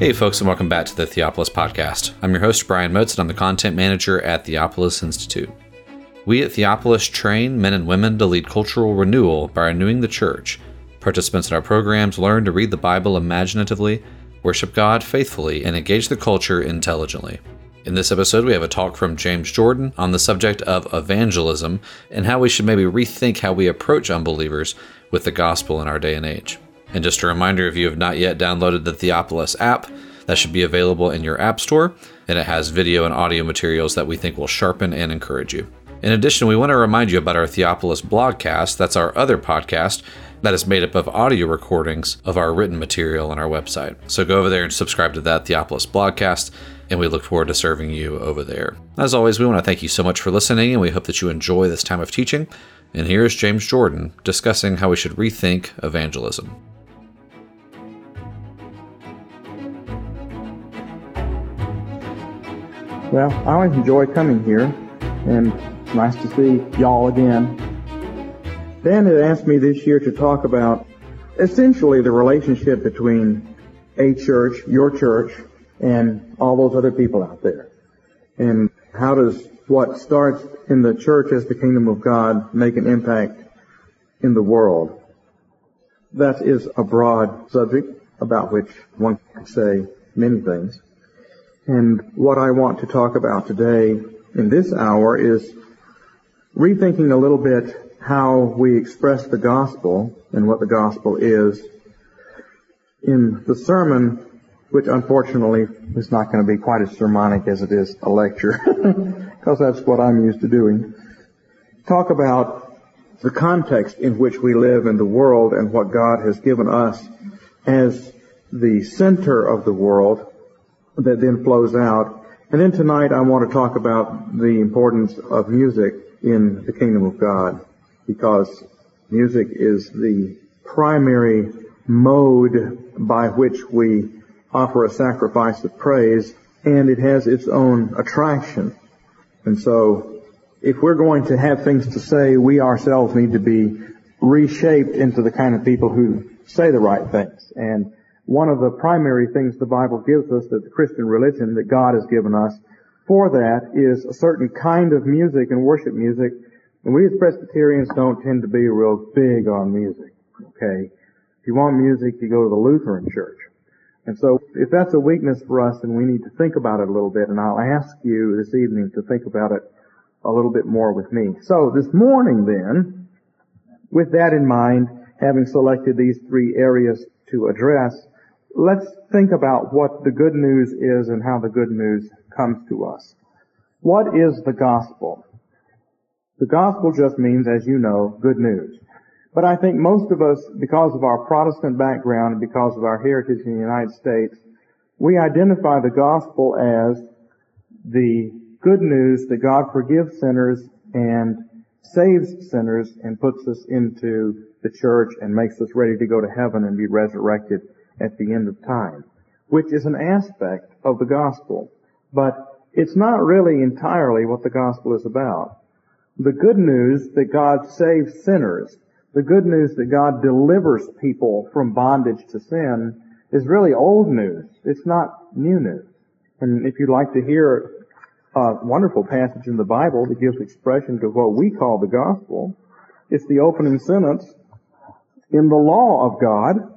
Hey, folks, and welcome back to the Theopolis Podcast. I'm your host, Brian Motes, and I'm the content manager at Theopolis Institute. We at Theopolis train men and women to lead cultural renewal by renewing the church. Participants in our programs learn to read the Bible imaginatively, worship God faithfully, and engage the culture intelligently. In this episode, we have a talk from James Jordan on the subject of evangelism and how we should maybe rethink how we approach unbelievers with the gospel in our day and age. And just a reminder if you have not yet downloaded the Theopolis app, that should be available in your App Store, and it has video and audio materials that we think will sharpen and encourage you. In addition, we want to remind you about our Theopolis blogcast. That's our other podcast that is made up of audio recordings of our written material on our website. So go over there and subscribe to that Theopolis blogcast, and we look forward to serving you over there. As always, we want to thank you so much for listening, and we hope that you enjoy this time of teaching. And here's James Jordan discussing how we should rethink evangelism. Well, I always enjoy coming here, and it's nice to see y'all again. Dan had asked me this year to talk about essentially the relationship between a church, your church, and all those other people out there. And how does what starts in the church as the kingdom of God make an impact in the world? That is a broad subject about which one can say many things. And what I want to talk about today in this hour is rethinking a little bit how we express the gospel and what the gospel is. In the sermon, which unfortunately is not going to be quite as sermonic as it is a lecture, because that's what I'm used to doing, talk about the context in which we live in the world and what God has given us as the center of the world that then flows out. And then tonight I want to talk about the importance of music in the kingdom of God because music is the primary mode by which we offer a sacrifice of praise and it has its own attraction. And so if we're going to have things to say, we ourselves need to be reshaped into the kind of people who say the right things. And one of the primary things the Bible gives us that the Christian religion that God has given us for that is a certain kind of music and worship music. And we as Presbyterians don't tend to be real big on music. Okay. If you want music, you go to the Lutheran church. And so if that's a weakness for us, then we need to think about it a little bit. And I'll ask you this evening to think about it a little bit more with me. So this morning then, with that in mind, having selected these three areas to address, let's think about what the good news is and how the good news comes to us. What is the gospel? The gospel just means, as you know, good news. But I think most of us, because of our Protestant background and because of our heritage in the United States, we identify the gospel as the good news that God forgives sinners and saves sinners and puts us into the church and makes us ready to go to heaven and be resurrected at the end of time, which is an aspect of the gospel. But it's not really entirely what the gospel is about. The good news that God saves sinners, the good news that God delivers people from bondage to sin is really old news. It's not new news. And if you'd like to hear a wonderful passage in the Bible that gives expression to what we call the gospel, it's the opening sentence in the law of God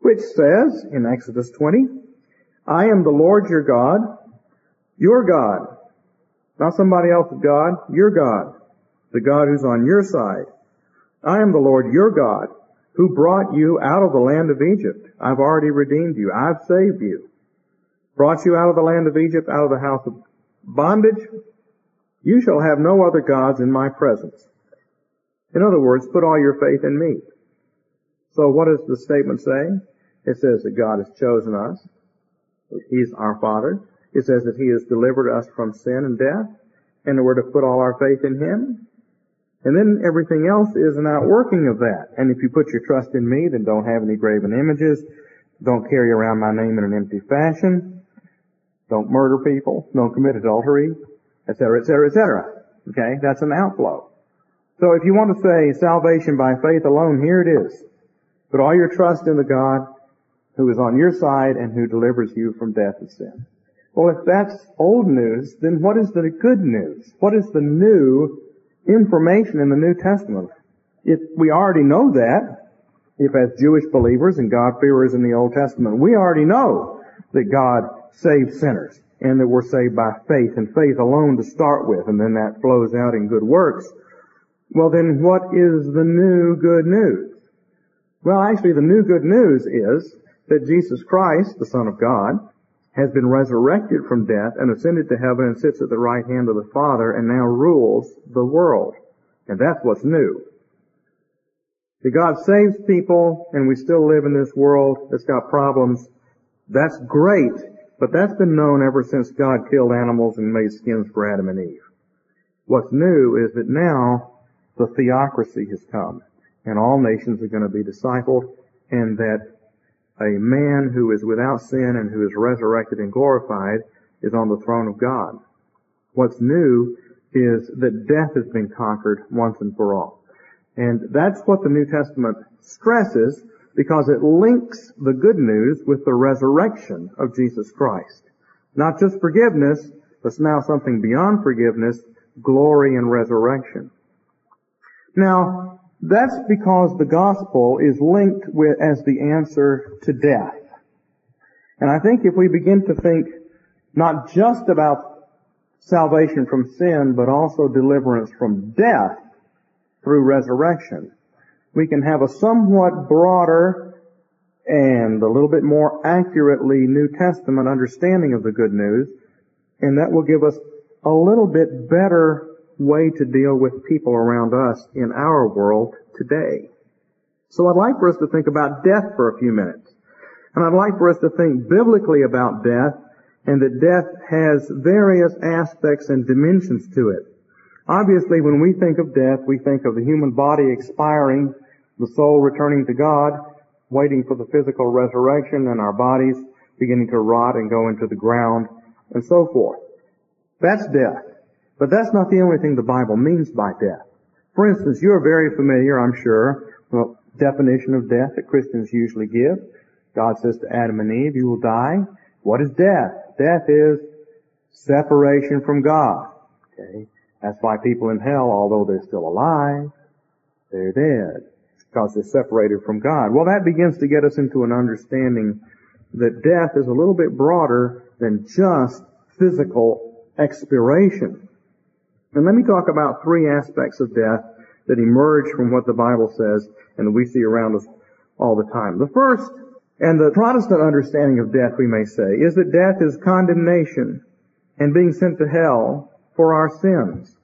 which says in Exodus 20, I am the Lord your God, your God, not somebody else's God, your God, the God who's on your side. I am the Lord your God, who brought you out of the land of Egypt. I've already redeemed you. I've saved you. Brought you out of the land of Egypt, out of the house of bondage. You shall have no other gods in my presence. In other words, put all your faith in me. So what does the statement say? It says that God has chosen us. He's our Father. It says that He has delivered us from sin and death, and we're to put all our faith in Him. And then everything else is an outworking of that. And if you put your trust in me, then don't have any graven images, don't carry around my name in an empty fashion, don't murder people, don't commit adultery, etc., etc., etc. Okay, that's an outflow. So if you want to say salvation by faith alone, here it is. Put all your trust in the God who is on your side and who delivers you from death and sin. Well, if that's old news, then what is the good news? What is the new information in the New Testament? If we already know that, if as Jewish believers and God-fearers in the Old Testament, we already know that God saves sinners and that we're saved by faith and faith alone to start with, and then that flows out in good works. Well then what is the new good news? Well actually the new good news is that Jesus Christ, the Son of God, has been resurrected from death and ascended to heaven and sits at the right hand of the Father and now rules the world. And that's what's new. That God saves people and we still live in this world that's got problems. That's great, but that's been known ever since God killed animals and made skins for Adam and Eve. What's new is that now the theocracy has come and all nations are going to be discipled and that a man who is without sin and who is resurrected and glorified is on the throne of God. What's new is that death has been conquered once and for all. And that's what the New Testament stresses because it links the good news with the resurrection of Jesus Christ. Not just forgiveness, but now something beyond forgiveness, glory and resurrection. Now, that's because the gospel is linked with, as the answer to death. And I think if we begin to think not just about salvation from sin, but also deliverance from death through resurrection, we can have a somewhat broader and a little bit more accurately New Testament understanding of the good news, and that will give us a little bit better way to deal with people around us in our world today. So I'd like for us to think about death for a few minutes. And I'd like for us to think biblically about death and that death has various aspects and dimensions to it. Obviously, when we think of death, we think of the human body expiring, the soul returning to God, waiting for the physical resurrection, and our bodies beginning to rot and go into the ground, and so forth. That's death. But that's not the only thing the Bible means by death. For instance, you're very familiar, I'm sure, well, definition of death that Christians usually give. God says to Adam and Eve, you will die. What is death? Death is separation from God. Okay? That's why people in hell, although they're still alive, they're dead. Because they're separated from God. Well, that begins to get us into an understanding that death is a little bit broader than just physical expiration. And let me talk about three aspects of death that emerge from what the Bible says and we see around us all the time. The first, and the Protestant understanding of death, we may say, is that death is condemnation and being sent to hell for our sins.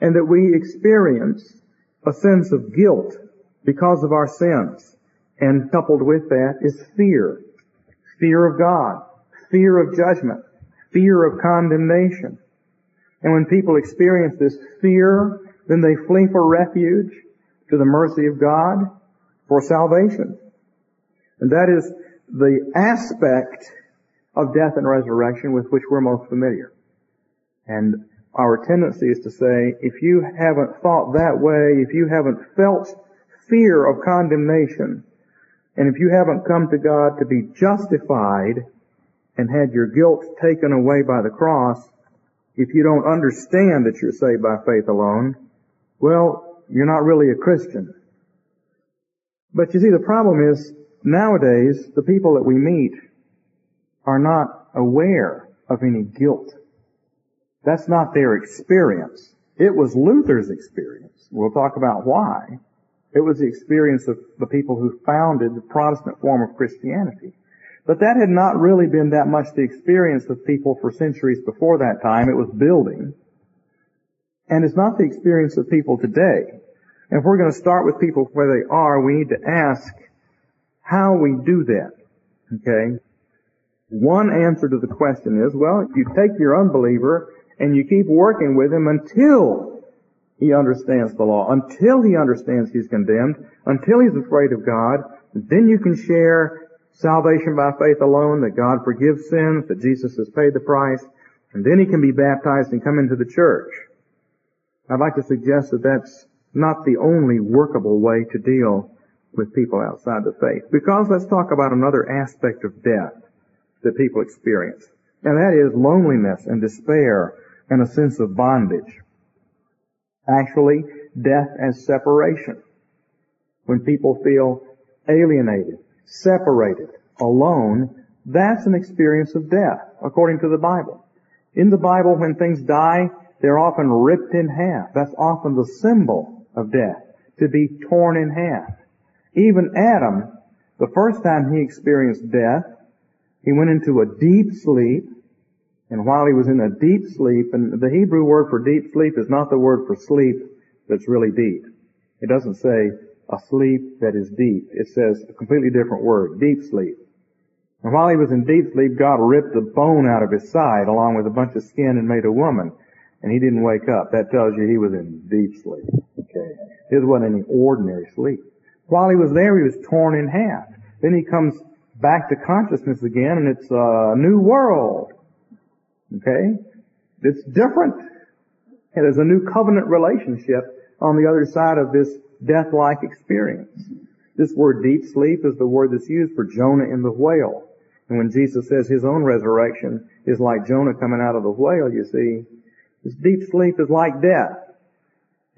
And that we experience a sense of guilt because of our sins. And coupled with that is fear. Fear of God. Fear of judgment. Fear of condemnation. And when people experience this fear, then they flee for refuge to the mercy of God for salvation. And that is the aspect of death and resurrection with which we're most familiar. And our tendency is to say, if you haven't thought that way, if you haven't felt fear of condemnation, and if you haven't come to God to be justified and had your guilt taken away by the cross, if you don't understand that you're saved by faith alone, well, you're not really a Christian. But you see, the problem is, nowadays, the people that we meet are not aware of any guilt. That's not their experience. It was Luther's experience. We'll talk about why. It was the experience of the people who founded the Protestant form of Christianity. But that had not really been that much the experience of people for centuries before that time. It was building. And it's not the experience of people today. And if we're going to start with people where they are, we need to ask how we do that. Okay? One answer to the question is, well, you take your unbeliever and you keep working with him until he understands the law, until he understands he's condemned, until he's afraid of God, then you can share salvation by faith alone, that God forgives sins, that Jesus has paid the price, and then he can be baptized and come into the church. I'd like to suggest that that's not the only workable way to deal with people outside the faith. Because let's talk about another aspect of death that people experience. And that is loneliness and despair and a sense of bondage. Actually, death as separation. When people feel alienated, separated, alone, that's an experience of death, according to the Bible. In the Bible, when things die, they're often ripped in half. That's often the symbol of death, to be torn in half. Even Adam, the first time he experienced death, he went into a deep sleep, and while he was in a deep sleep, and the Hebrew word for deep sleep is not the word for sleep that's really deep. It doesn't say a sleep that is deep. It says a completely different word, deep sleep. And while he was in deep sleep, God ripped the bone out of his side along with a bunch of skin and made a woman. And he didn't wake up. That tells you he was in deep sleep. Okay. His wasn't any ordinary sleep. While he was there, he was torn in half. Then he comes back to consciousness again and it's a new world. Okay? It's different. And there's a new covenant relationship on the other side of this death-like experience. This word deep sleep is the word that's used for Jonah in the whale. And when Jesus says his own resurrection is like Jonah coming out of the whale, you see, this deep sleep is like death.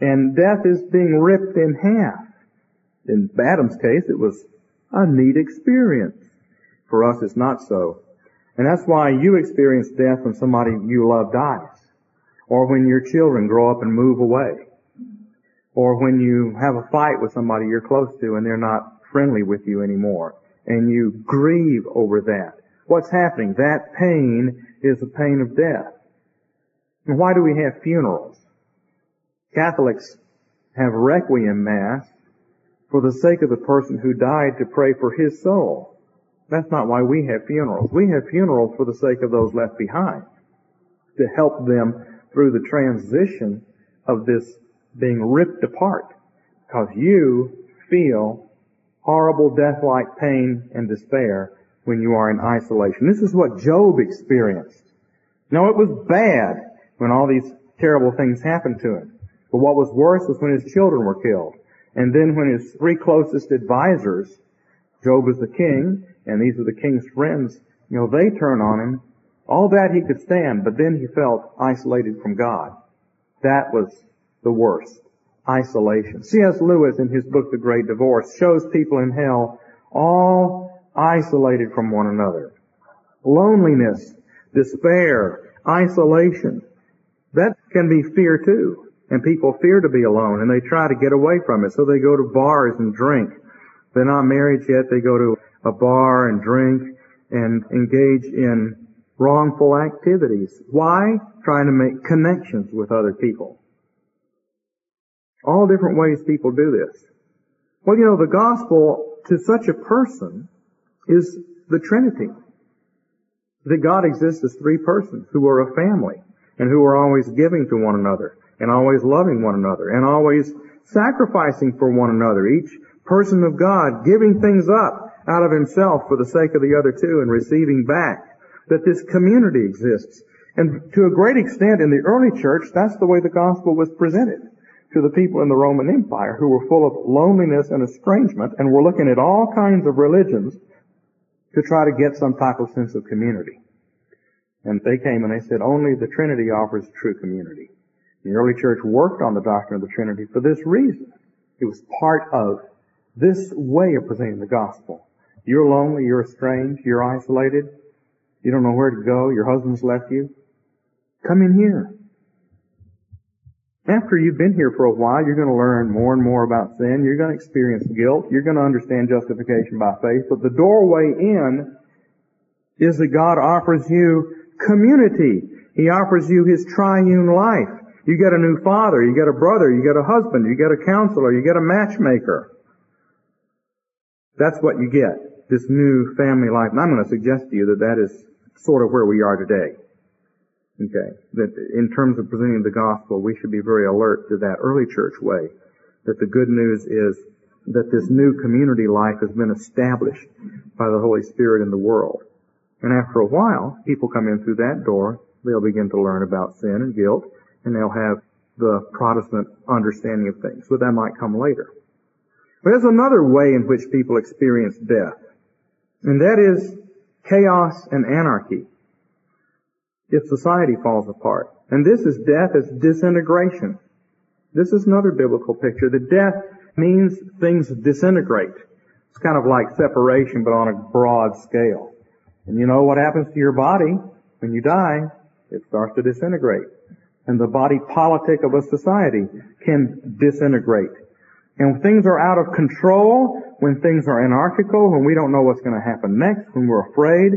And death is being ripped in half. In Adam's case, it was a neat experience. For us, it's not so. And that's why you experience death when somebody you love dies. Or when your children grow up and move away. Or when you have a fight with somebody you're close to and they're not friendly with you anymore and you grieve over that. What's happening? That pain is the pain of death. And why do we have funerals? Catholics have requiem mass for the sake of the person who died to pray for his soul. That's not why we have funerals. We have funerals for the sake of those left behind, to help them through the transition of this being ripped apart. Because you feel horrible death-like pain and despair when you are in isolation. This is what Job experienced. Now it was bad when all these terrible things happened to him. But what was worse was when his children were killed. And then when his three closest advisors, Job was the king, and these are the king's friends, you know, they turn on him. All that he could stand, but then he felt isolated from God. That was the worst isolation. C.S. Lewis in his book The Great Divorce shows people in hell all isolated from one another. Loneliness, despair, isolation. That can be fear too. And people fear to be alone and they try to get away from it. So they go to bars and drink. They're not married yet. They go to a bar and drink and engage in wrongful activities. Why? Trying to make connections with other people. All different ways people do this. Well, you know, the gospel to such a person is the Trinity. That God exists as three persons who are a family and who are always giving to one another and always loving one another and always sacrificing for one another. Each person of God giving things up out of himself for the sake of the other two and receiving back. That this community exists. And to a great extent in the early church, that's the way the gospel was presented to the people in the Roman Empire who were full of loneliness and estrangement and were looking at all kinds of religions to try to get some type of sense of community. And they came and they said only the Trinity offers true community. The early church worked on the doctrine of the Trinity for this reason. It was part of this way of presenting the gospel. You're lonely, you're estranged, you're isolated, you don't know where to go, your husband's left you. Come in here. After you've been here for a while, you're going to learn more and more about sin. You're going to experience guilt. You're going to understand justification by faith. But the doorway in is that God offers you community. He offers you His triune life. You get a new father, you get a brother, you get a husband, you get a counselor, you get a matchmaker. That's what you get, this new family life. And I'm going to suggest to you that that is sort of where we are today. Okay. That in terms of presenting the gospel, we should be very alert to that early church way. That the good news is that this new community life has been established by the Holy Spirit in the world. And after a while, people come in through that door, they'll begin to learn about sin and guilt, and they'll have the Protestant understanding of things. But that might come later. But there's another way in which people experience death, and that is chaos and anarchy. If society falls apart. And this is death as disintegration. This is another biblical picture. The death means things disintegrate. It's kind of like separation, but on a broad scale. And you know what happens to your body when you die? It starts to disintegrate. And the body politic of a society can disintegrate. And when things are out of control, when things are anarchical, when we don't know what's going to happen next, when we're afraid,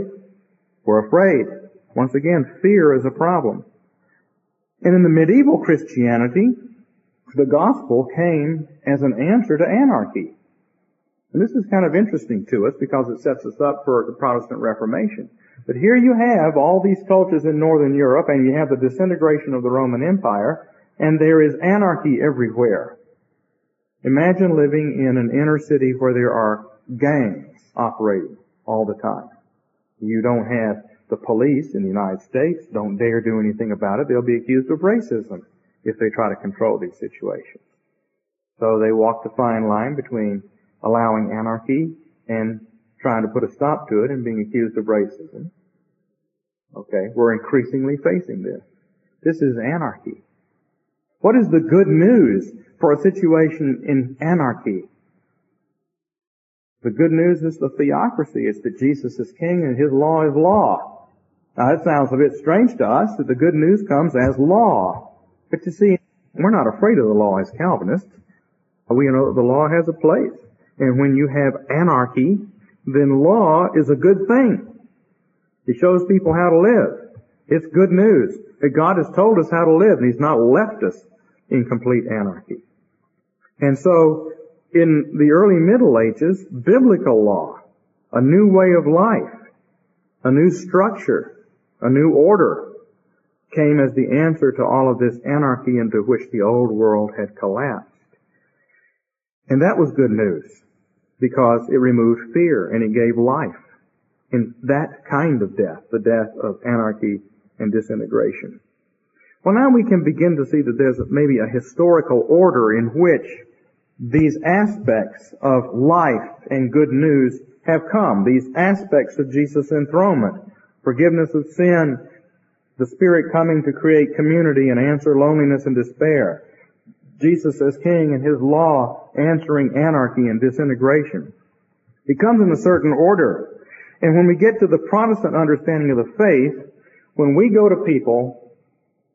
we're afraid. Once again, fear is a problem. And in the medieval Christianity, the gospel came as an answer to anarchy. And this is kind of interesting to us because it sets us up for the Protestant Reformation. But here you have all these cultures in Northern Europe and you have the disintegration of the Roman Empire and there is anarchy everywhere. Imagine living in an inner city where there are gangs operating all the time. You don't have the police in the United States don't dare do anything about it. They'll be accused of racism if they try to control these situations. So they walk the fine line between allowing anarchy and trying to put a stop to it and being accused of racism. Okay, we're increasingly facing this. This is anarchy. What is the good news for a situation in anarchy? The good news is the theocracy. It's that Jesus is king and his law is law. Now that sounds a bit strange to us that the good news comes as law. But you see, we're not afraid of the law as Calvinists. We know that the law has a place. And when you have anarchy, then law is a good thing. It shows people how to live. It's good news that God has told us how to live and He's not left us in complete anarchy. And so, in the early Middle Ages, biblical law, a new way of life, a new structure, a new order, came as the answer to all of this anarchy into which the old world had collapsed. And that was good news because it removed fear and it gave life in that kind of death, the death of anarchy and disintegration. Well, now we can begin to see that there's maybe a historical order in which these aspects of life and good news have come. These aspects of Jesus' enthronement. Forgiveness of sin, the Spirit coming to create community and answer loneliness and despair. Jesus as King and His law answering anarchy and disintegration. It comes in a certain order. And when we get to the Protestant understanding of the faith, when we go to people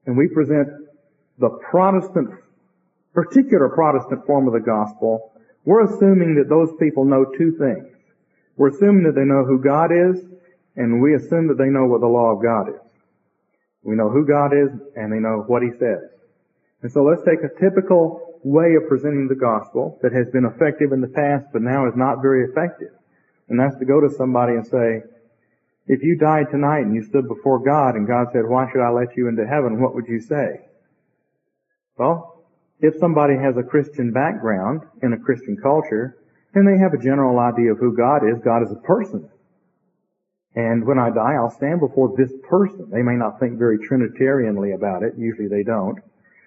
and we present the Protestant, particular Protestant form of the gospel, we're assuming that those people know two things. We're assuming that they know who God is, and we assume that they know what the law of God is. We know who God is, and they know what He says. And so let's take a typical way of presenting the gospel that has been effective in the past, but now is not very effective. And that's to go to somebody and say, if you died tonight and you stood before God and God said, why should I let you into heaven? What would you say? Well, if somebody has a Christian background in a Christian culture, then they have a general idea of who God is. God is a person. And when I die, I'll stand before this person. They may not think very Trinitarianly about it. Usually they don't.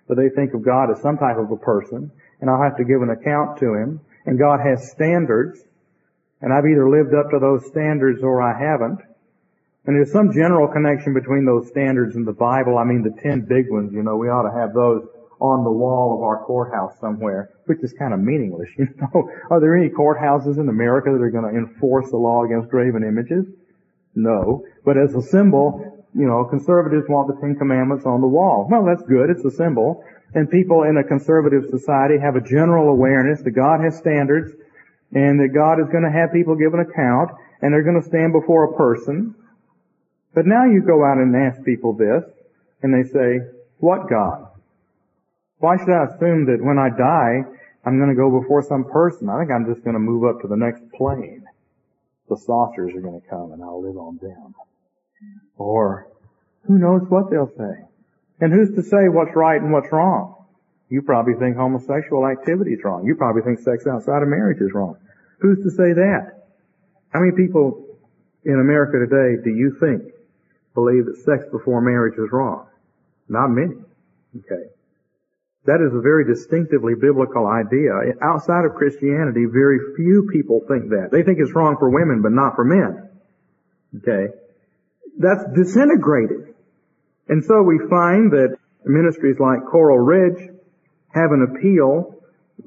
But they think of God as some type of a person. And I'll have to give an account to Him. And God has standards. And I've either lived up to those standards or I haven't. And there's some general connection between those standards and the Bible. I mean, the ten big ones, you know, we ought to have those on the wall of our courthouse somewhere, which is kind of meaningless, you know. Are there any courthouses in America that are going to enforce the law against graven images? No. But as a symbol, you know, conservatives want the Ten Commandments on the wall. Well, that's good. It's a symbol. And people in a conservative society have a general awareness that God has standards and that God is going to have people give an account and they're going to stand before a person but now you go out and ask people this, and they say, what God? Why should I assume that when I die, I'm going to go before some person? I think I'm just going to move up to the next plane. The saucers are going to come and I'll live on them. Or, who knows what they'll say? And who's to say what's right and what's wrong? You probably think homosexual activity is wrong. You probably think sex outside of marriage is wrong. Who's to say that? How many people in America today do you think believe that sex before marriage is wrong. Not many. Okay. That is a very distinctively biblical idea. Outside of Christianity, very few people think that. They think it's wrong for women, but not for men. Okay? That's disintegrated. And so we find that ministries like Coral Ridge have an appeal,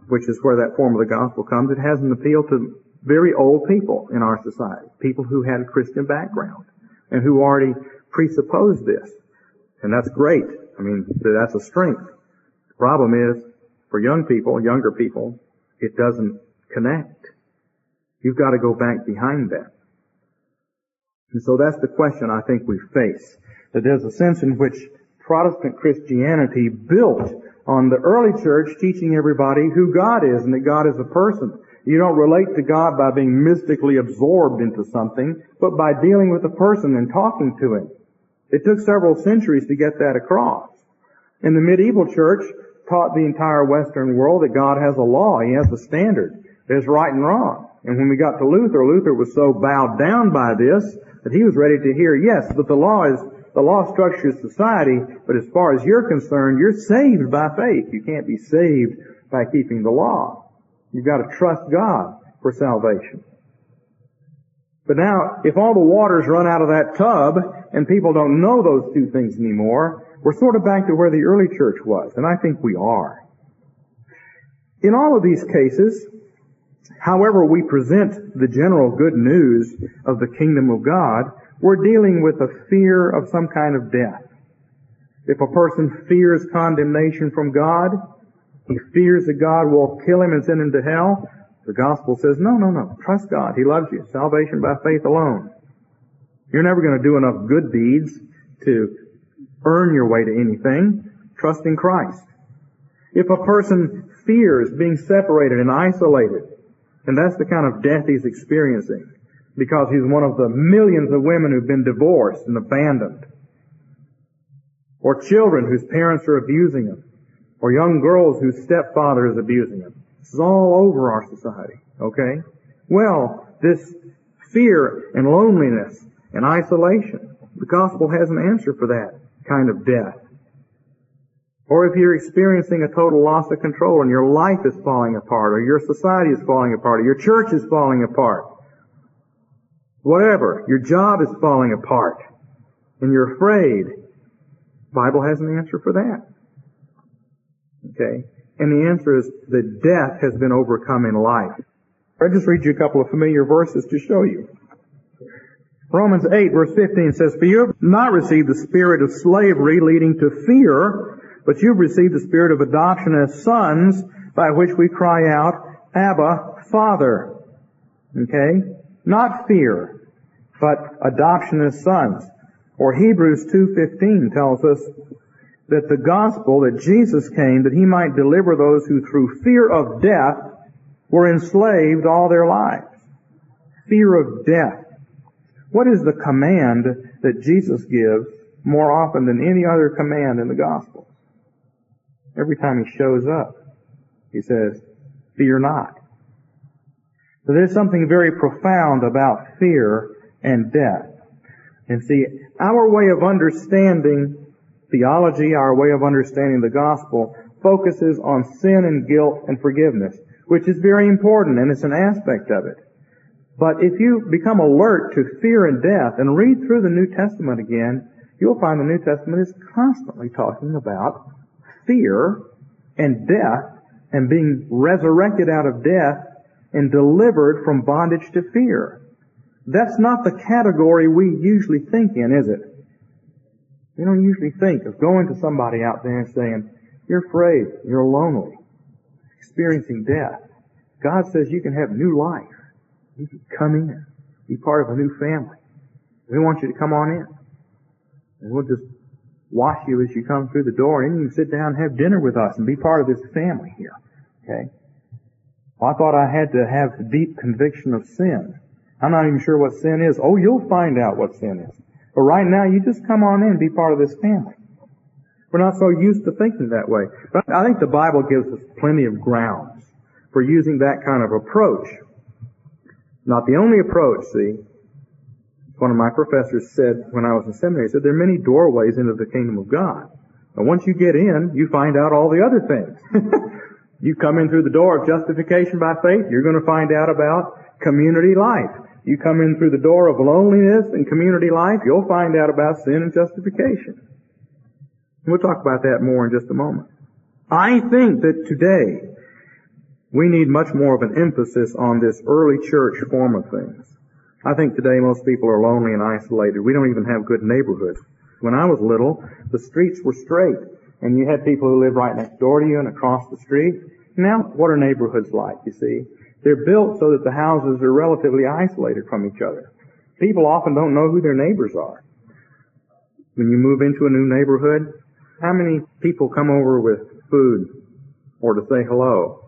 which is where that form of the gospel comes. It has an appeal to very old people in our society, people who had a Christian background and who already presuppose this. And that's great. I mean, that's a strength. Problem is, for young people, younger people, it doesn't connect. You've got to go back behind that. And so that's the question I think we face. That there's a sense in which Protestant Christianity built on the early church teaching everybody who God is and that God is a person. You don't relate to God by being mystically absorbed into something, but by dealing with a person and talking to him. It took several centuries to get that across. In the medieval church taught the entire Western world that God has a law. He has a standard. There's right and wrong. And when we got to Luther, Luther was so bowed down by this that he was ready to hear, yes, but the law is, the law structures society, but as far as you're concerned, you're saved by faith. You can't be saved by keeping the law. You've got to trust God for salvation. But now, if all the waters run out of that tub and people don't know those two things anymore, we're sort of back to where the early church was, and I think we are. In all of these cases, however we present the general good news of the kingdom of God, we're dealing with a fear of some kind of death. If a person fears condemnation from God, he fears that God will kill him and send him to hell, the gospel says, no, no, no. Trust God. He loves you. Salvation by faith alone. You're never going to do enough good deeds to earn your way to anything. Trust in Christ. If a person fears being separated and isolated, and that's the kind of death he's experiencing, because he's one of the millions of women who've been divorced and abandoned, or children whose parents are abusing them, or young girls whose stepfather is abusing them. This is all over our society, okay? Well, this fear and loneliness and isolation, the gospel has an answer for that kind of death. Or if you're experiencing a total loss of control and your life is falling apart, or your society is falling apart, or your church is falling apart, whatever, your job is falling apart, and you're afraid, Bible has an answer for that. Okay? And the answer is that death has been overcome in life. I'll just read you a couple of familiar verses to show you. Romans 8 verse 15 says, For you have not received the spirit of slavery leading to fear, but you've received the spirit of adoption as sons, by which we cry out, Abba, Father. Okay? Not fear, but adoption as sons. Or Hebrews 2.15 tells us, that the gospel, that Jesus came, that he might deliver those who through fear of death were enslaved all their lives. Fear of death. What is the command that Jesus gives more often than any other command in the gospel? Every time he shows up, he says, fear not. So there's something very profound about fear and death. And see, our way of understanding theology, our way of understanding the gospel, focuses on sin and guilt and forgiveness, which is very important and it's an aspect of it. But if you become alert to fear and death and read through the New Testament again, you'll find the New Testament is constantly talking about fear and death and being resurrected out of death and delivered from bondage to fear. That's not the category we usually think in, is it? We don't usually think of going to somebody out there and saying, you're afraid, you're lonely, experiencing death. God says you can have new life. You can come in, be part of a new family. We want you to come on in. And we'll just wash you as you come through the door, and then you can sit down and have dinner with us and be part of this family here. Okay? Well, I thought I had to have deep conviction of sin. I'm not even sure what sin is. Oh, you'll find out what sin is. But right now, you just come on in and be part of this family. We're not so used to thinking that way. But I think the Bible gives us plenty of grounds for using that kind of approach. Not the only approach, see. One of my professors said when I was in seminary, he said there are many doorways into the kingdom of God. And once you get in, you find out all the other things. you come in through the door of justification by faith, you're going to find out about community life. You come in through the door of loneliness and community life, you'll find out about sin and justification. We'll talk about that more in just a moment. I think that today we need much more of an emphasis on this early church form of things. I think today most people are lonely and isolated. We don't even have good neighborhoods. When I was little, the streets were straight, and you had people who lived right next door to you and across the street. Now, what are neighborhoods like, you see? They're built so that the houses are relatively isolated from each other. People often don't know who their neighbors are. When you move into a new neighborhood, how many people come over with food or to say hello?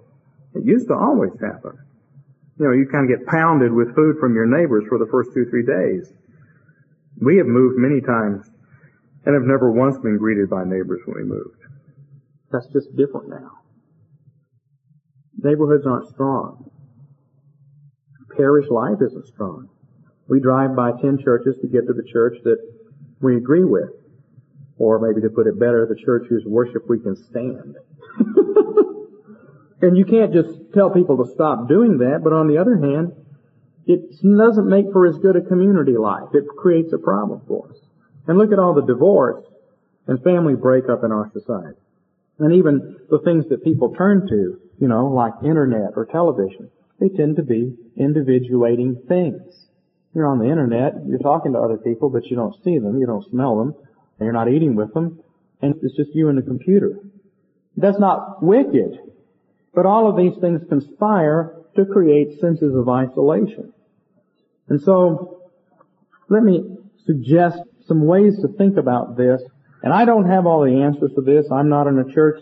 It used to always happen. You know, you kind of get pounded with food from your neighbors for the first two, three days. We have moved many times and have never once been greeted by neighbors when we moved. That's just different now. Neighborhoods aren't strong. Parish life isn't strong. We drive by ten churches to get to the church that we agree with. Or maybe to put it better, the church whose worship we can stand. and you can't just tell people to stop doing that, but on the other hand, it doesn't make for as good a community life. It creates a problem for us. And look at all the divorce and family breakup in our society. And even the things that people turn to, you know, like internet or television, they tend to be individuating things. You're on the internet, you're talking to other people, but you don't see them, you don't smell them, and you're not eating with them, and it's just you and the computer. That's not wicked, but all of these things conspire to create senses of isolation. And so, let me suggest some ways to think about this. And I don't have all the answers to this. I'm not in a church,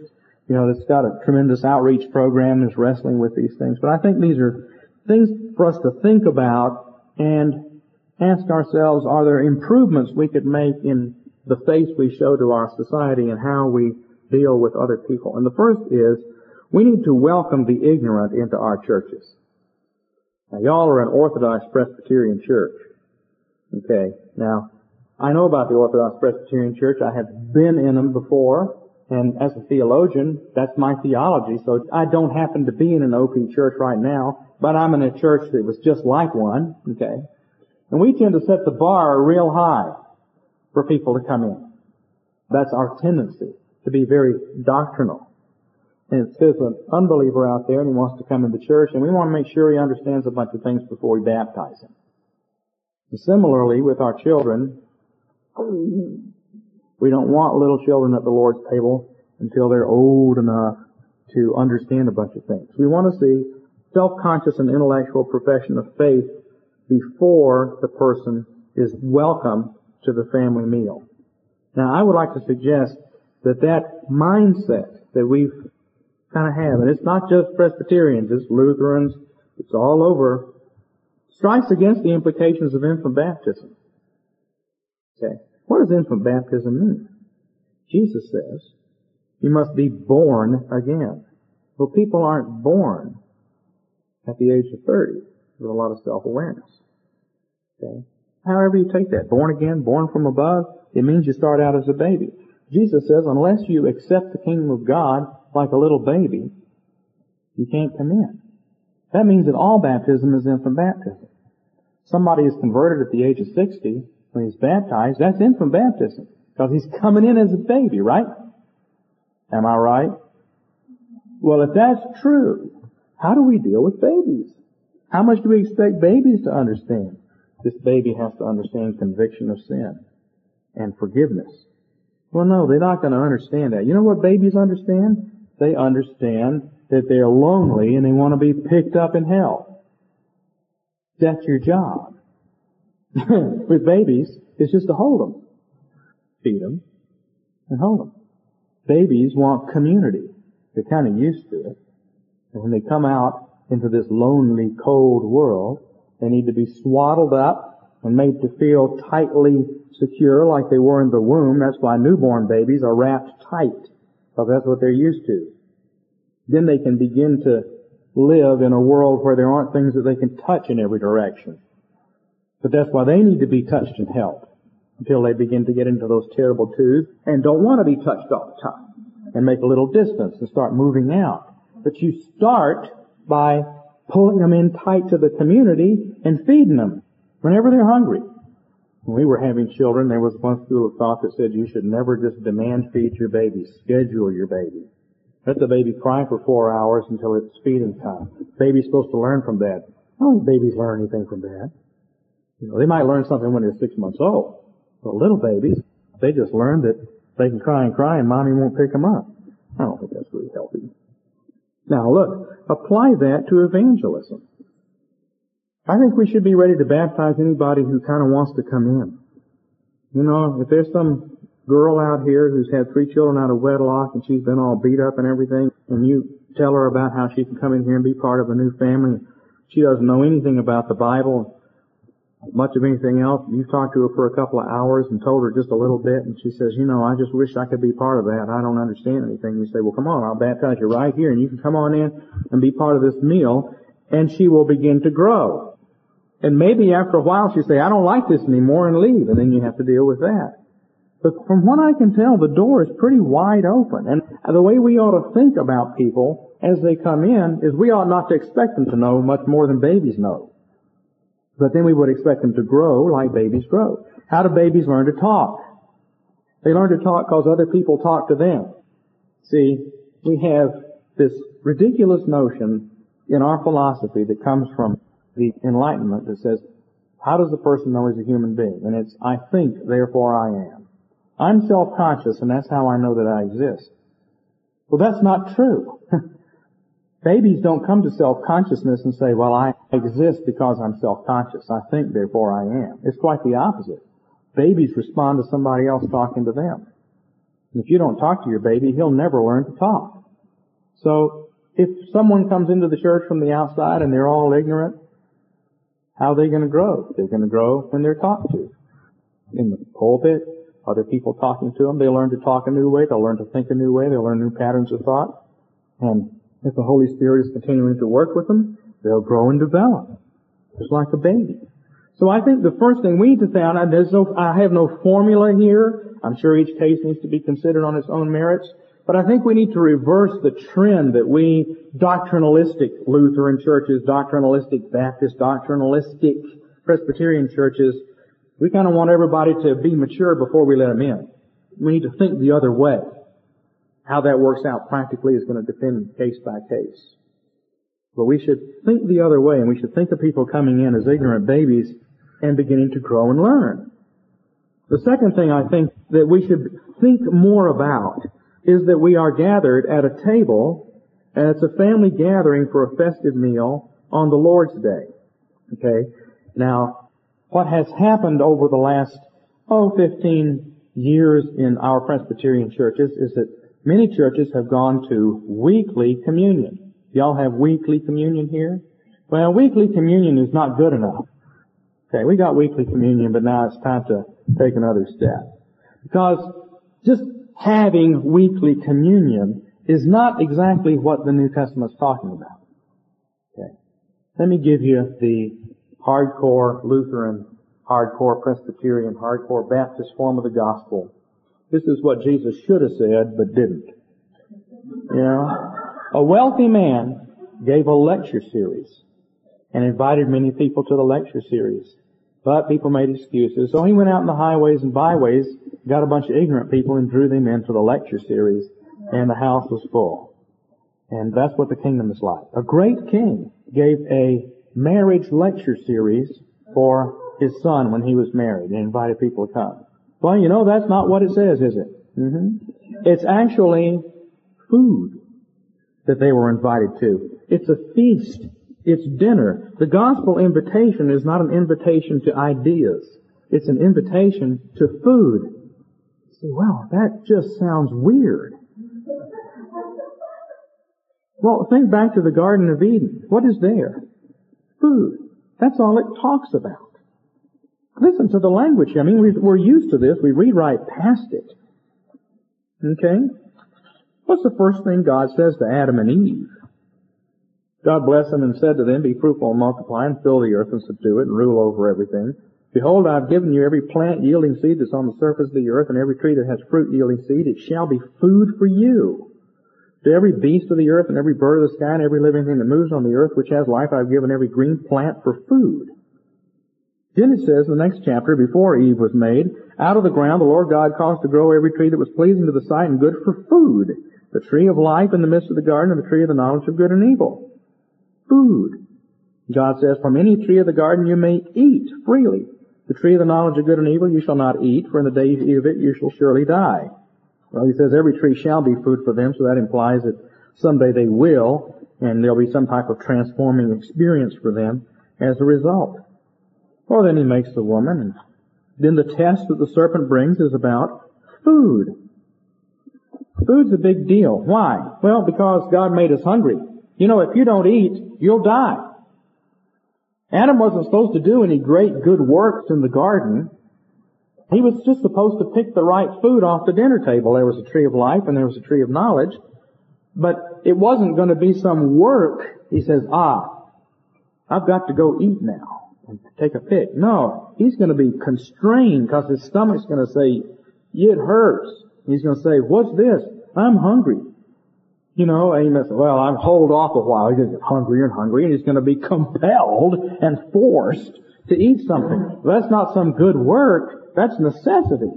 you know, that's got a tremendous outreach program that's wrestling with these things. But I think these are things for us to think about and ask ourselves, are there improvements we could make in the face we show to our society and how we deal with other people? And the first is, we need to welcome the ignorant into our churches. Now y'all are an Orthodox Presbyterian church. Okay. Now, I know about the Orthodox Presbyterian Church. I have been in them before. And as a theologian, that's my theology. So I don't happen to be in an open church right now, but I'm in a church that was just like one. Okay. And we tend to set the bar real high for people to come in. That's our tendency to be very doctrinal. And if there's an unbeliever out there and he wants to come into church, and we want to make sure he understands a bunch of things before we baptize him. And similarly, with our children, we don't want little children at the Lord's table until they're old enough to understand a bunch of things. We want to see self-conscious and intellectual profession of faith before the person is welcome to the family meal. Now, I would like to suggest that that mindset that we've kind of have, and it's not just Presbyterians, it's Lutherans, it's all over, strikes against the implications of infant baptism. Okay. What does infant baptism mean? Jesus says, you must be born again. Well, people aren't born at the age of 30 with a lot of self-awareness. Okay? However you take that, born again, born from above, it means you start out as a baby. Jesus says, unless you accept the kingdom of God like a little baby, you can't come in. That means that all baptism is infant baptism. Somebody is converted at the age of 60, when he's baptized, that's infant baptism. Because he's coming in as a baby, right? Am I right? Well, if that's true, how do we deal with babies? How much do we expect babies to understand? This baby has to understand conviction of sin and forgiveness. Well, no, they're not going to understand that. You know what babies understand? They understand that they're lonely and they want to be picked up and hell. That's your job. with babies it's just to hold them. Feed them and hold them. Babies want community. They're kind of used to it. And when they come out into this lonely, cold world, they need to be swaddled up and made to feel tightly secure like they were in the womb. That's why newborn babies are wrapped tight, because that's what they're used to. Then they can begin to live in a world where there aren't things that they can touch in every direction. But that's why they need to be touched and helped. until they begin to get into those terrible twos and don't want to be touched all the time and make a little distance and start moving out. But you start by pulling them in tight to the community and feeding them whenever they're hungry. When we were having children, there was one school of thought that said you should never just demand feed your baby, schedule your baby. Let the baby cry for four hours until it's feeding time. Baby's supposed to learn from that. How do babies learn anything from that? You know, they might learn something when they're six months old. But little babies, they just learn that they can cry and cry and mommy won't pick them up. I don't think that's really healthy. Now look, apply that to evangelism. I think we should be ready to baptize anybody who kind of wants to come in. You know, if there's some girl out here who's had three children out of wedlock and she's been all beat up and everything, and you tell her about how she can come in here and be part of a new family, she doesn't know anything about the Bible, much of anything else. You've talked to her for a couple of hours and told her just a little bit, and she says, you know, I just wish I could be part of that. I don't understand anything. You say, well, come on, I'll baptize you right here, and you can come on in and be part of this meal, and she will begin to grow. And maybe after a while she'll say, I don't like this anymore, and leave, and then you have to deal with that. But from what I can tell, the door is pretty wide open. And the way we ought to think about people as they come in is we ought not to expect them to know much more than babies know. But then we would expect them to grow like babies grow. How do babies learn to talk? They learn to talk because other people talk to them. See, we have this ridiculous notion in our philosophy that comes from the Enlightenment that says, how does a person know he's a human being? And it's, I think, therefore I am. I'm self-conscious and that's how I know that I exist. Well, that's not true. Babies don't come to self-consciousness and say, well, I exist because I'm self-conscious. I think, therefore I am. It's quite the opposite. Babies respond to somebody else talking to them. And if you don't talk to your baby, he'll never learn to talk. So, if someone comes into the church from the outside and they're all ignorant, how are they going to grow? They're going to grow when they're talked to. In the pulpit, other people talking to them, they learn to talk a new way, they'll learn to think a new way, they'll learn new patterns of thought. And if the Holy Spirit is continuing to work with them, they'll grow and develop. Just like a baby. So I think the first thing we need to say, and there's no, I have no formula here. I'm sure each case needs to be considered on its own merits. But I think we need to reverse the trend that we doctrinalistic Lutheran churches, doctrinalistic Baptist, doctrinalistic Presbyterian churches, we kind of want everybody to be mature before we let them in. We need to think the other way. How that works out practically is going to depend case by case. But we should think the other way, and we should think of people coming in as ignorant babies and beginning to grow and learn. The second thing I think that we should think more about is that we are gathered at a table, and it's a family gathering for a festive meal on the Lord's Day. Okay? Now, what has happened over the last, oh, 15 years in our Presbyterian churches is that Many churches have gone to weekly communion. Y'all have weekly communion here? Well, weekly communion is not good enough. Okay, we got weekly communion, but now it's time to take another step. Because just having weekly communion is not exactly what the New Testament is talking about. Okay. Let me give you the hardcore Lutheran, hardcore Presbyterian, hardcore Baptist form of the gospel this is what Jesus should have said, but didn't. You know? A wealthy man gave a lecture series and invited many people to the lecture series. But people made excuses. So he went out in the highways and byways, got a bunch of ignorant people and drew them into the lecture series, and the house was full. And that's what the kingdom is like. A great king gave a marriage lecture series for his son when he was married and invited people to come. Well, you know, that's not what it says, is it? Mm-hmm. It's actually food that they were invited to. It's a feast. It's dinner. The gospel invitation is not an invitation to ideas. It's an invitation to food. Say, well, that just sounds weird. Well, think back to the Garden of Eden. What is there? Food. That's all it talks about. Listen to the language. I mean, we're used to this. We right past it. Okay? What's the first thing God says to Adam and Eve? God blessed them and said to them, Be fruitful and multiply and fill the earth and subdue it and rule over everything. Behold, I have given you every plant yielding seed that's on the surface of the earth, and every tree that has fruit yielding seed. It shall be food for you. To every beast of the earth, and every bird of the sky, and every living thing that moves on the earth, which has life, I have given every green plant for food. Then it says in the next chapter, before Eve was made, out of the ground the Lord God caused to grow every tree that was pleasing to the sight and good for food. The tree of life in the midst of the garden, and the tree of the knowledge of good and evil. Food. God says, from any tree of the garden you may eat freely. The tree of the knowledge of good and evil you shall not eat, for in the day you eat of it you shall surely die. Well, he says every tree shall be food for them, so that implies that someday they will, and there'll be some type of transforming experience for them as a result. Well, then he makes the woman, and then the test that the serpent brings is about food. Food's a big deal. Why? Well, because God made us hungry. You know, if you don't eat, you'll die. Adam wasn't supposed to do any great good works in the garden. He was just supposed to pick the right food off the dinner table. There was a tree of life and there was a tree of knowledge. But it wasn't going to be some work. He says, ah, I've got to go eat now and take a pick. No, he's going to be constrained because his stomach's going to say, it hurts. He's going to say, what's this? I'm hungry. You know, he well, I'll hold off a while. He's going to get hungrier and hungrier, and he's going to be compelled and forced to eat something. That's not some good work. That's necessity.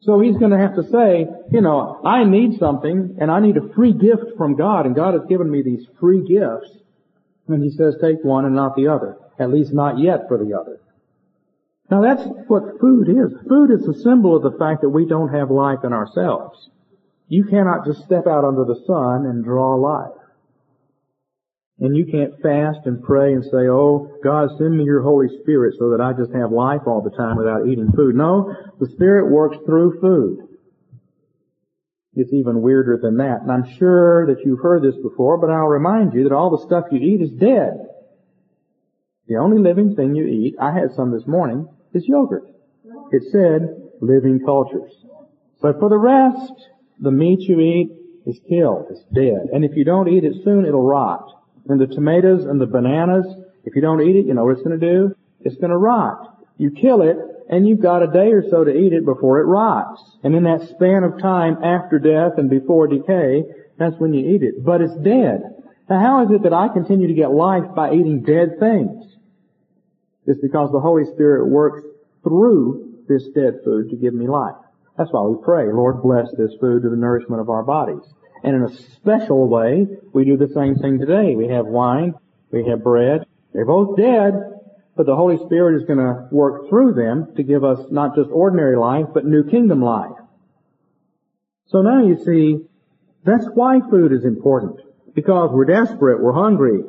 So he's going to have to say, you know, I need something, and I need a free gift from God, and God has given me these free gifts. And he says, take one and not the other. At least not yet for the other. Now that's what food is. Food is a symbol of the fact that we don't have life in ourselves. You cannot just step out under the sun and draw life. And you can't fast and pray and say, oh, God, send me your Holy Spirit so that I just have life all the time without eating food. No, the Spirit works through food. It's even weirder than that. And I'm sure that you've heard this before, but I'll remind you that all the stuff you eat is dead. The only living thing you eat, I had some this morning, is yogurt. It said living cultures. But for the rest, the meat you eat is killed. It's dead. And if you don't eat it soon, it'll rot. And the tomatoes and the bananas, if you don't eat it, you know what it's going to do? It's going to rot. You kill it, and you've got a day or so to eat it before it rots. And in that span of time after death and before decay, that's when you eat it. But it's dead. Now how is it that I continue to get life by eating dead things? It's because the Holy Spirit works through this dead food to give me life. That's why we pray, Lord, bless this food to the nourishment of our bodies. And in a special way, we do the same thing today. We have wine, we have bread. They're both dead, but the Holy Spirit is going to work through them to give us not just ordinary life, but new kingdom life. So now you see, that's why food is important. Because we're desperate, we're hungry.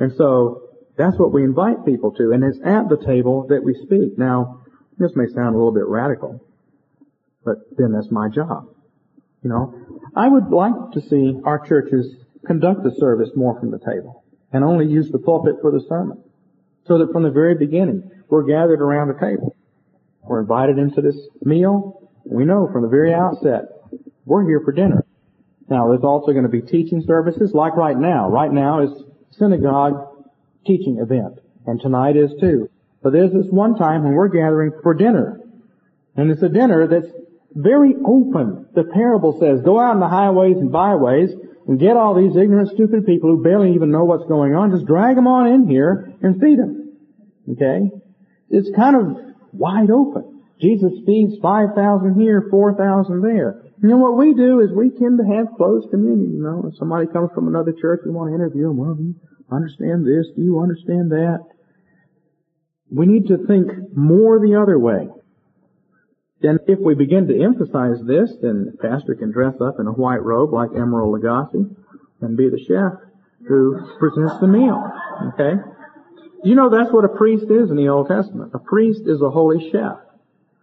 And so, that's what we invite people to, and it's at the table that we speak. Now, this may sound a little bit radical, but then that's my job. You know, I would like to see our churches conduct the service more from the table and only use the pulpit for the sermon. So that from the very beginning, we're gathered around a table. We're invited into this meal. We know from the very outset, we're here for dinner. Now, there's also going to be teaching services, like right now. Right now is synagogue teaching event, and tonight is too. But there's this one time when we're gathering for dinner. And it's a dinner that's very open. The parable says, go out in the highways and byways and get all these ignorant, stupid people who barely even know what's going on. Just drag them on in here and feed them. Okay? It's kind of wide open. Jesus feeds 5,000 here, 4,000 there. You know what we do is we tend to have close communion. You know, if somebody comes from another church, we want to interview them. Well, do you understand this? Do you understand that? We need to think more the other way. Then if we begin to emphasize this, then the pastor can dress up in a white robe like Emeril Lagasse and be the chef who presents the meal. Okay? You know that's what a priest is in the Old Testament. A priest is a holy chef.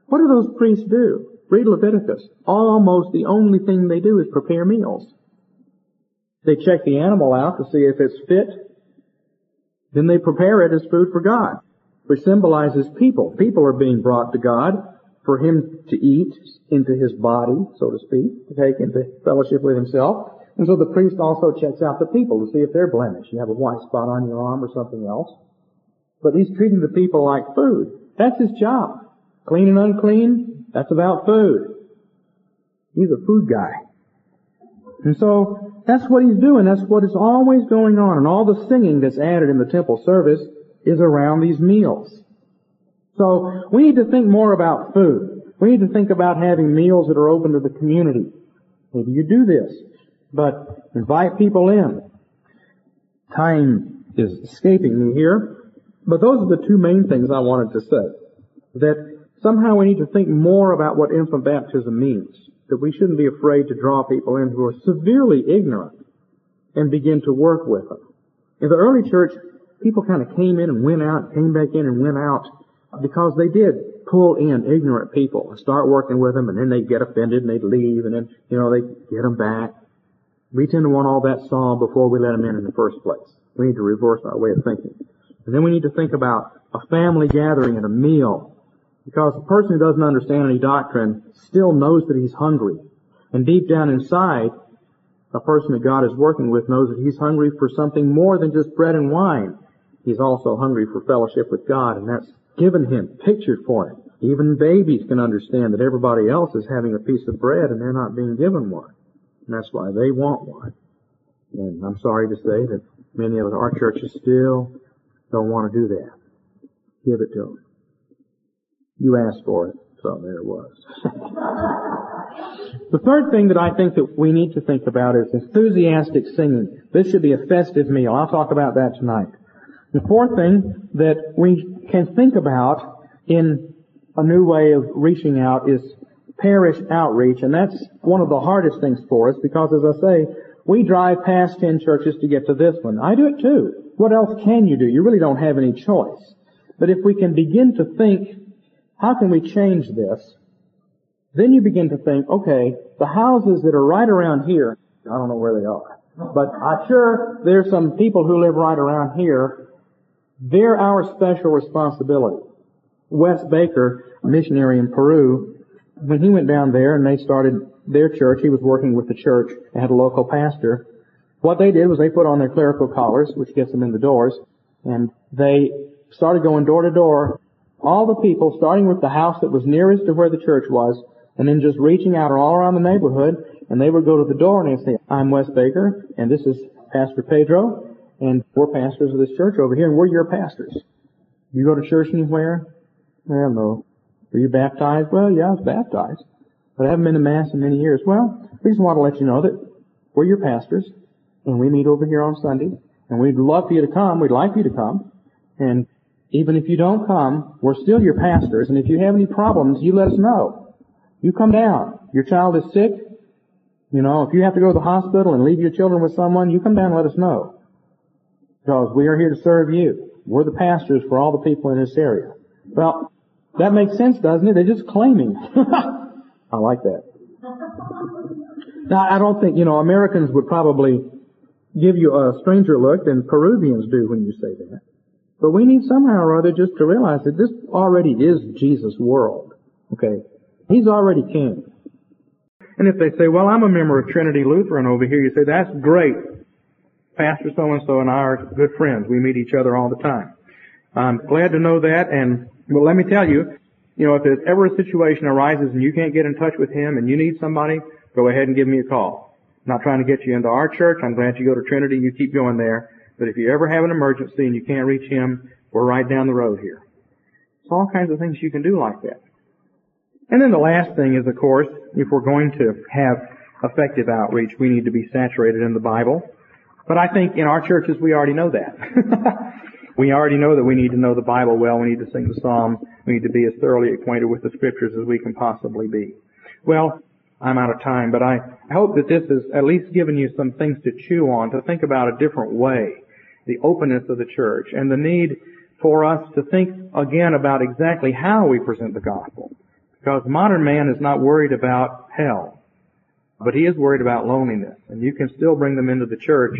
What do those priests do? Read Leviticus. Almost the only thing they do is prepare meals. They check the animal out to see if it's fit. Then they prepare it as food for God, which symbolizes people. People are being brought to God for him to eat into his body, so to speak, to take into fellowship with himself. And so the priest also checks out the people to see if they're blemished. You have a white spot on your arm or something else. But he's treating the people like food. That's his job. Clean and unclean, that's about food. He's a food guy. And so, that's what he's doing. That's what is always going on. And all the singing that's added in the temple service is around these meals. So, we need to think more about food. We need to think about having meals that are open to the community. Maybe you do this, but invite people in. Time is escaping me here, but those are the two main things I wanted to say. That somehow we need to think more about what infant baptism means that we shouldn't be afraid to draw people in who are severely ignorant and begin to work with them. In the early church, people kind of came in and went out, came back in and went out because they did pull in ignorant people and start working with them and then they'd get offended and they'd leave and then, you know, they'd get them back. We tend to want all that solved before we let them in in the first place. We need to reverse our way of thinking. And then we need to think about a family gathering and a meal because a person who doesn't understand any doctrine still knows that he's hungry. And deep down inside, a person that God is working with knows that he's hungry for something more than just bread and wine. He's also hungry for fellowship with God, and that's given him, pictured for him. Even babies can understand that everybody else is having a piece of bread and they're not being given one. And that's why they want one. And I'm sorry to say that many of our churches still don't want to do that. Give it to them. You asked for it, so there it was. the third thing that I think that we need to think about is enthusiastic singing. This should be a festive meal. I'll talk about that tonight. The fourth thing that we can think about in a new way of reaching out is parish outreach, and that's one of the hardest things for us because, as I say, we drive past 10 churches to get to this one. I do it too. What else can you do? You really don't have any choice. But if we can begin to think how can we change this? Then you begin to think, okay, the houses that are right around here, I don't know where they are, but I'm sure there's some people who live right around here. They're our special responsibility. Wes Baker, a missionary in Peru, when he went down there and they started their church, he was working with the church and had a local pastor. What they did was they put on their clerical collars, which gets them in the doors, and they started going door to door all the people, starting with the house that was nearest to where the church was, and then just reaching out all around the neighborhood, and they would go to the door and they'd say, I'm Wes Baker, and this is Pastor Pedro, and we're pastors of this church over here, and we're your pastors. You go to church anywhere? Well, no. Were you baptized? Well, yeah, I was baptized. But I haven't been to Mass in many years. Well, we just want to let you know that we're your pastors, and we meet over here on Sunday, and we'd love for you to come. We'd like you to come. And even if you don't come, we're still your pastors, and if you have any problems, you let us know. You come down. Your child is sick. You know, if you have to go to the hospital and leave your children with someone, you come down and let us know. Because we are here to serve you. We're the pastors for all the people in this area. Well, that makes sense, doesn't it? They're just claiming. I like that. Now, I don't think, you know, Americans would probably give you a stranger look than Peruvians do when you say that. But we need somehow or other just to realize that this already is Jesus' world. Okay? He's already king. And if they say, well, I'm a member of Trinity Lutheran over here, you say, that's great. Pastor so-and-so and I are good friends. We meet each other all the time. I'm glad to know that, and, well, let me tell you, you know, if there's ever a situation arises and you can't get in touch with him and you need somebody, go ahead and give me a call. I'm not trying to get you into our church. I'm glad you go to Trinity. You keep going there. But if you ever have an emergency and you can't reach him, we're right down the road here. It's all kinds of things you can do like that. And then the last thing is, of course, if we're going to have effective outreach, we need to be saturated in the Bible. But I think in our churches we already know that. we already know that we need to know the Bible well. We need to sing the Psalms. We need to be as thoroughly acquainted with the Scriptures as we can possibly be. Well, I'm out of time, but I hope that this has at least given you some things to chew on, to think about a different way the openness of the church, and the need for us to think again about exactly how we present the gospel. Because modern man is not worried about hell, but he is worried about loneliness. And you can still bring them into the church